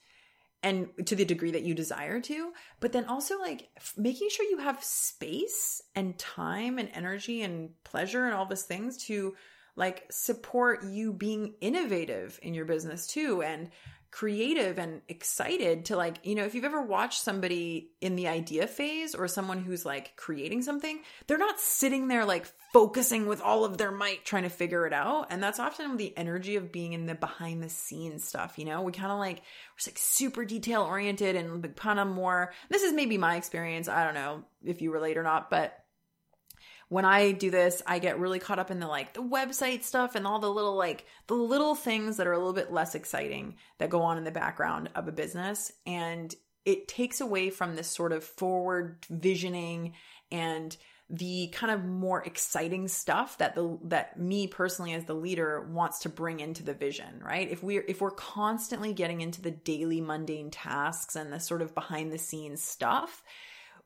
and to the degree that you desire to, but then also like making sure you have space and time and energy and pleasure and all these things to like support you being innovative in your business too and creative and excited to like you know if you've ever watched somebody in the idea phase or someone who's like creating something they're not sitting there like focusing with all of their might trying to figure it out. And that's often the energy of being in the behind the scenes stuff you know? We kind of like we're like super detail oriented and kind of more. This is maybe my experience. I don't know if you relate or not but when I do this, I get really caught up in the like the website stuff and all the little like the little things that are a little bit less exciting that go on in the background of a business. And it takes away from this sort of forward visioning and the kind of more exciting stuff that the that me personally as the leader wants to bring into the vision right? If we're if we're constantly getting into the daily mundane tasks and the sort of behind the scenes stuff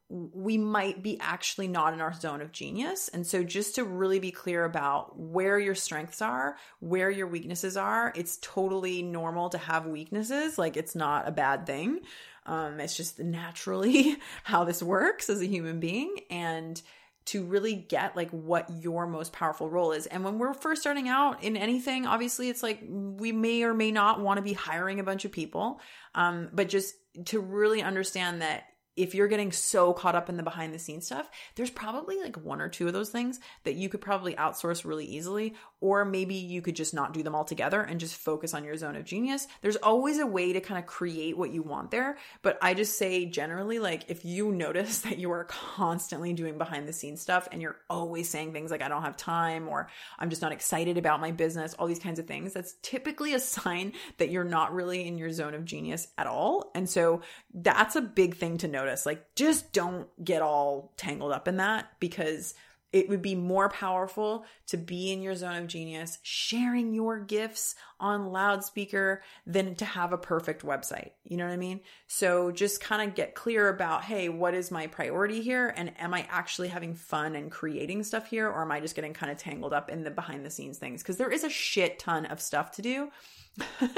we might be actually not in our zone of genius. And so, just to really be clear about where your strengths are, where your weaknesses are, it's totally normal to have weaknesses. Like, it's not a bad thing. Um, it's just naturally [laughs] how this works as a human being. And to really get like what your most powerful role is. And when we're first starting out in anything, obviously it's like we may or may not want to be hiring a bunch of people. Um, but just to really understand that if you're getting so caught up in the behind the scenes stuff, there's probably like one or two of those things that you could probably outsource really easily, or maybe you could just not do them all together and just focus on your zone of genius. There's always a way to kind of create what you want there. But I just say generally, like if you notice [laughs] that you are constantly doing behind the scenes stuff and you're always saying things like, I don't have time, or I'm just not excited about my business, all these kinds of things, that's typically a sign that you're not really in your zone of genius at all. And so that's a big thing to notice. Like, just don't get all tangled up in that because it would be more powerful to be in your zone of genius, sharing your gifts on loudspeaker than to have a perfect website. You know what I mean? So just kind of get clear about, hey, what is my priority here? And am I actually having fun and creating stuff here? Or am I just getting kind of tangled up in the behind the scenes things? Because there is a shit ton of stuff to do. [laughs] you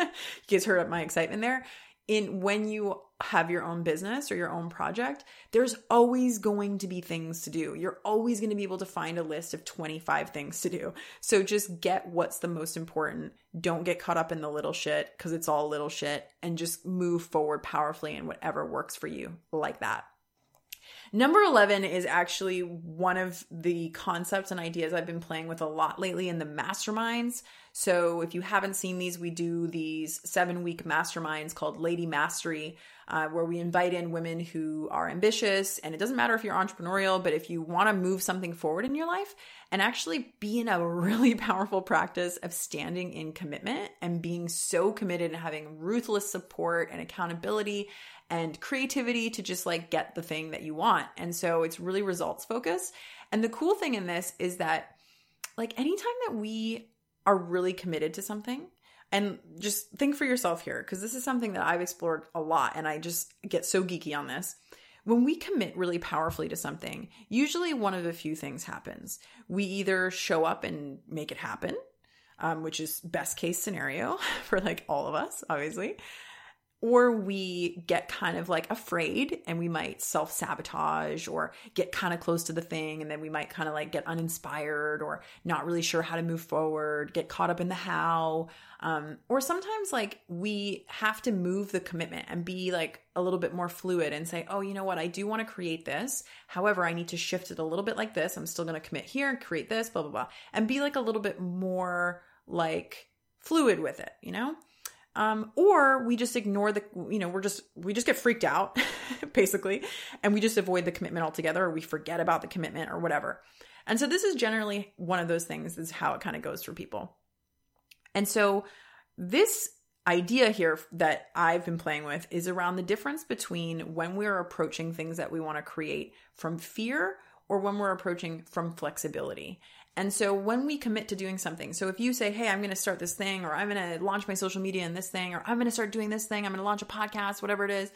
guys heard my excitement there in when you have your own business or your own project, there's always going to be things to do. You're always going to be able to find a list of 25 things to do. So just get what's the most important. Don't get caught up in the little shit because it's all little shit and just move forward powerfully in whatever works for you like that. Number 11 is actually one of the concepts and ideas I've been playing with a lot lately in the masterminds. So if you haven't seen these, we do these seven week masterminds called Lady Mastery. Uh, where we invite in women who are ambitious. And it doesn't matter if you're entrepreneurial, but if you want to move something forward in your life and actually be in a [laughs] really powerful practice of standing in commitment and being so committed and having ruthless support and accountability and creativity to just like get the thing that you want. And so it's really results focused. And the cool thing in this is that, like, anytime that we are really committed to something, and just think for yourself here, because this is something that I've explored a lot and I just get so geeky on this. When we commit really powerfully to something, usually one of a few things happens. We either show up and make it happen, um, which is best case scenario [laughs] for like all of us, obviously or we get kind of like afraid and we might self sabotage or get kind of close to the thing and then we might kind of like get uninspired or not really sure how to move forward, get caught up in the how. Um, or sometimes like we have to move the commitment and be like a little bit more fluid and say, oh, you know what, I do want to create this. However, I need to shift it a little bit like this. I'm still going to commit here and create this, blah, blah, blah, and be like a little bit more like fluid with it, you know? Um, or we just ignore the, you know, we're just, we just get freaked out [laughs] basically, and we just avoid the commitment altogether, or we forget about the commitment or whatever. And so this is generally one of those things, is how it kind of goes for people. And so this idea here that I've been playing with is around the difference between when we're approaching things that we want to create from fear or when we're approaching from flexibility. And so when we commit to doing something, so if you say, Hey, I'm going to start this thing, or I'm going to launch my social media in this thing, or I'm going to start doing this thing, I'm going to launch a podcast, whatever it is.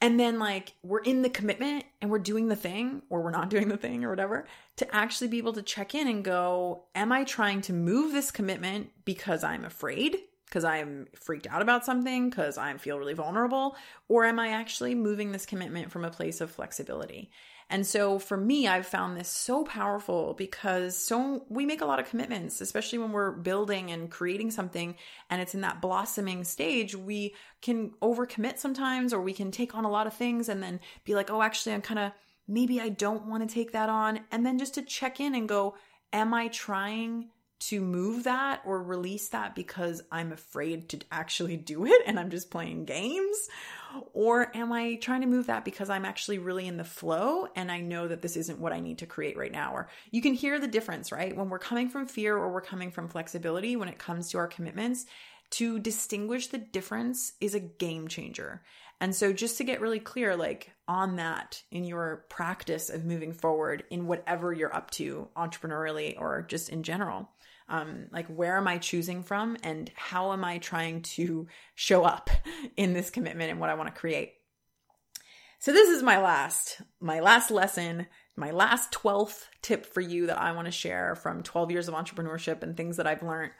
And then like we're in the commitment and we're doing the thing, or we're not [laughs] doing the thing, or whatever, to actually be able to check in and go, Am I trying to move this commitment because I'm afraid? Because I'm freaked out about something, because I feel really vulnerable? Or am I actually moving this commitment from a place of flexibility? And so for me, I've found this so powerful because so we make a lot of commitments, especially when we're building and creating something and it's in that blossoming stage, we can overcommit sometimes or we can take on a lot of things and then be like, "Oh, actually I'm kind of maybe I don't want to take that on." And then just to check in and go, "Am I trying to move that or release that because I'm afraid to actually do it and I'm just playing games? Or am I trying to move that because I'm actually really in the flow and I know that this isn't what I need to create right now? Or you can hear the difference, right? When we're coming from fear or we're coming from flexibility when it comes to our commitments, to distinguish the difference is a game changer. And so, just to get really clear, like on that in your practice of moving forward in whatever you're up to, entrepreneurially or just in general, um, like where am I choosing from and how am I trying to show up [laughs] in this commitment and what I want to create. So this is my last, my last lesson, my last 12th tip for you that I want to share from 12 years of entrepreneurship and things that I've learned.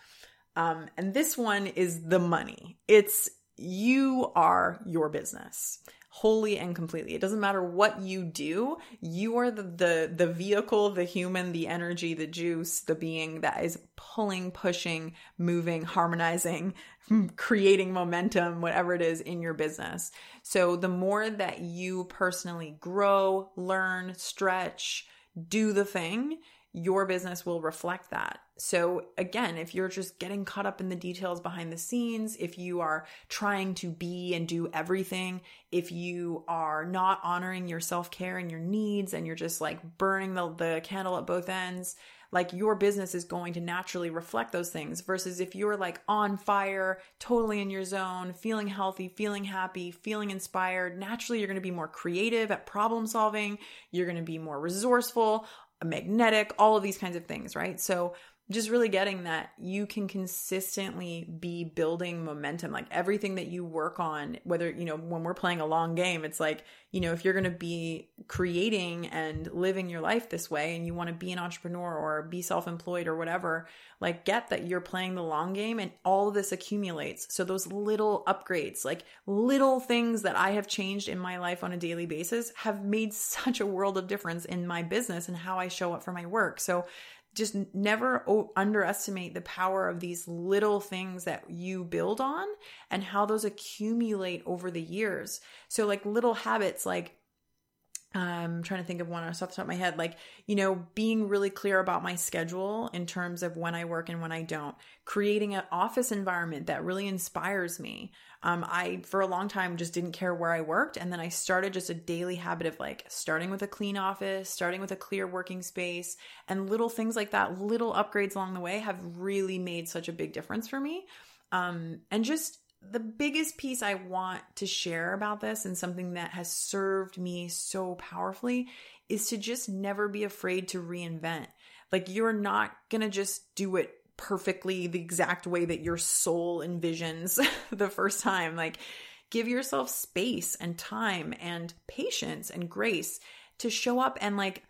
Um, and this one is the money. It's you are your business wholly and completely. It doesn't matter what you do. You are the, the, the vehicle, the human, the energy, the juice, the being that is pulling, pushing, moving, harmonizing, [laughs] creating momentum, whatever it is in your business. So the more that you personally grow, learn, stretch, do the thing, your business will reflect that. So, again, if you're just getting caught up in the details behind the scenes, if you are trying to be and do everything, if you are not honoring your self care and your needs, and you're just like burning the, the candle at both ends, like your business is going to naturally reflect those things versus if you're like on fire, totally in your zone, feeling healthy, feeling happy, feeling inspired, naturally you're going to be more creative at problem solving, you're going to be more resourceful, magnetic, all of these kinds of things, right? So just really getting that you can consistently be building momentum. Like everything that you work on whether you know when we're playing a long game it's like you know if you're going to be creating and living your life this way and you want to be an entrepreneur or be self-employed or whatever like get that you're playing the long game and all of this accumulates. So those little upgrades like little things that i have changed in my life on a daily basis have made [laughs] such a world of difference in my business and how i show up for my work. So just never underestimate the power of these little things that you build on and how those accumulate over the years. So, like little habits, like I'm trying to think of one off the top of my head, like, you know, being really clear about my schedule in terms of when I work and when I don't, creating an office environment that really inspires me. Um, I, for a long time, just didn't care where I worked. And then I started just a daily habit of like starting with a clean office, starting with a clear working space, and little things like that, little upgrades along the way have really made such a big difference for me. Um, and just the biggest piece I want to share about this and something that has served me so powerfully is to just never be afraid to reinvent. Like, you're not going to just do it perfectly the exact way that your soul envisions [laughs] the first time. Like, give yourself space and time and patience and grace to show up and like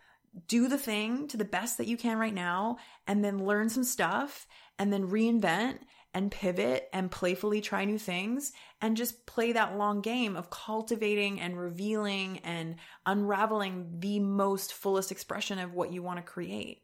do the thing to the best that you can right now and then learn some stuff and then reinvent and pivot and playfully try new things and just play that long game of cultivating and revealing and unraveling the most fullest expression of what you want to create.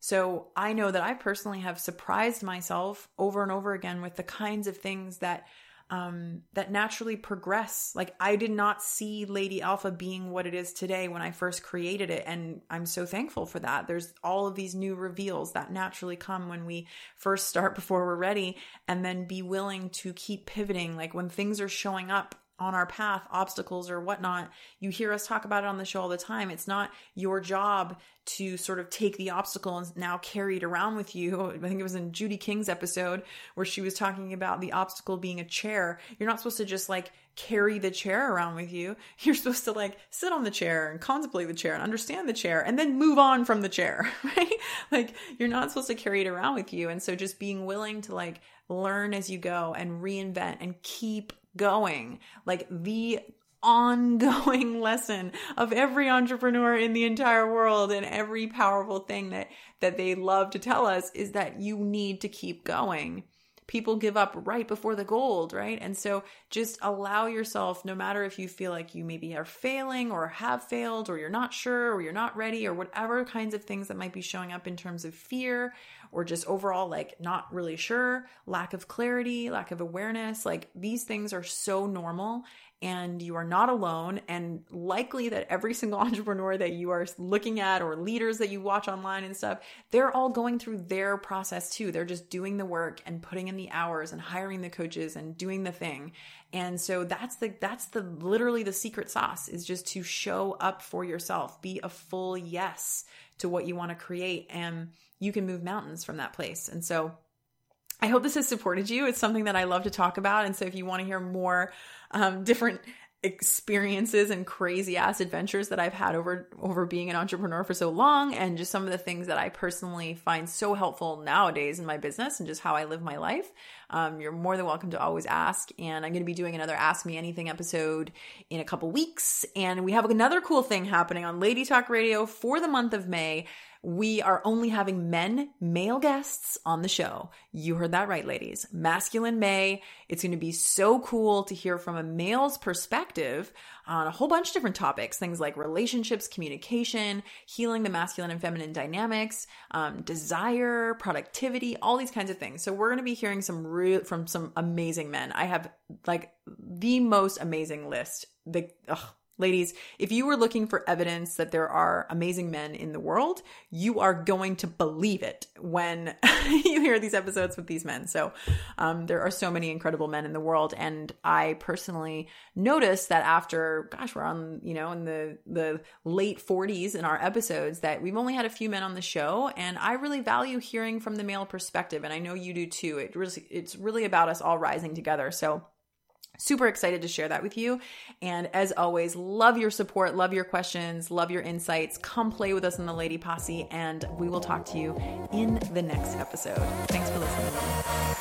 So I know that I personally have surprised myself over and over again with the kinds of things that um, that naturally progress. Like I did not see Lady Alpha being what it is today when I first created it. And I'm so thankful for that. There's all of these new reveals that naturally come when we first start [laughs] before we're ready and then be willing to keep pivoting. Like when things are showing up on our path, obstacles or whatnot, you hear us talk about it on the show all the time. It's not your job to sort of take the obstacle and now carry it around with you. [laughs] I think it was in Judy King's episode where she was talking about the obstacle being a chair. You're not supposed to just like carry the chair around with you. [laughs] You're supposed to like sit on the chair and contemplate the chair and understand the chair and then move on from the chair, [laughs] right? Like you're not supposed to carry it around with you. And so just being willing to like learn as you go and reinvent and keep going. Like the ongoing [laughs] lesson of every entrepreneur in the entire world and every powerful thing that that they love to tell us is that you need to keep going people give up right before the gold, right? And so just allow yourself, no matter if you feel like you maybe are failing or have failed or you're not sure or you're not ready or whatever kinds of things that might be showing up in terms of fear or just overall like not really sure, lack of clarity, lack of awareness, like these things are so normal and you are not alone and likely that every [laughs] single entrepreneur that you are looking at or leaders that you watch online and stuff they're all going through their process too. They're just doing the work and putting in the hours and hiring the coaches and doing the thing. And so that's the that's the literally the secret sauce is just to show up for yourself. Be a full yes to what you want to create. And you can move mountains from that place and so I hope this has supported you. It's something that I love to talk about. And so if you want to hear more um, different experiences and crazy ass adventures that I've had over over being an entrepreneur for so long and just some of the things that I personally find so helpful nowadays in my business and just how I live my life. Um, you're more than welcome to always ask. And I'm going to be doing another Ask Me Anything episode in a couple weeks. And we have another cool thing happening on Lady Talk Radio for the month of May we are only having men, male guests on the show. You heard that right, ladies. Masculine May. It's going to be so cool to hear from a male's perspective on a whole bunch of different topics things like relationships, communication, healing the masculine and feminine dynamics, um, desire, productivity, all these kinds of things. So we're going to be hearing some from some amazing men. I have like the most amazing list. The ugh, Ladies, if you were looking for evidence that there are amazing men in the world, you are going to believe it when [laughs] you hear these episodes with these men. So, um, there are so many incredible men in the world. And I personally noticed that after, gosh, we're on, you know, in the, the late 40s in our episodes that we've only had a few men on the show. And I really value hearing from the male perspective. And I know you do too. It really, it's really about us all rising together. So, Super excited to share that with you. And as always, love your support, love your questions, love your insights. Come play with us in the Lady Posse, and we will talk to you in the next episode. Thanks for listening.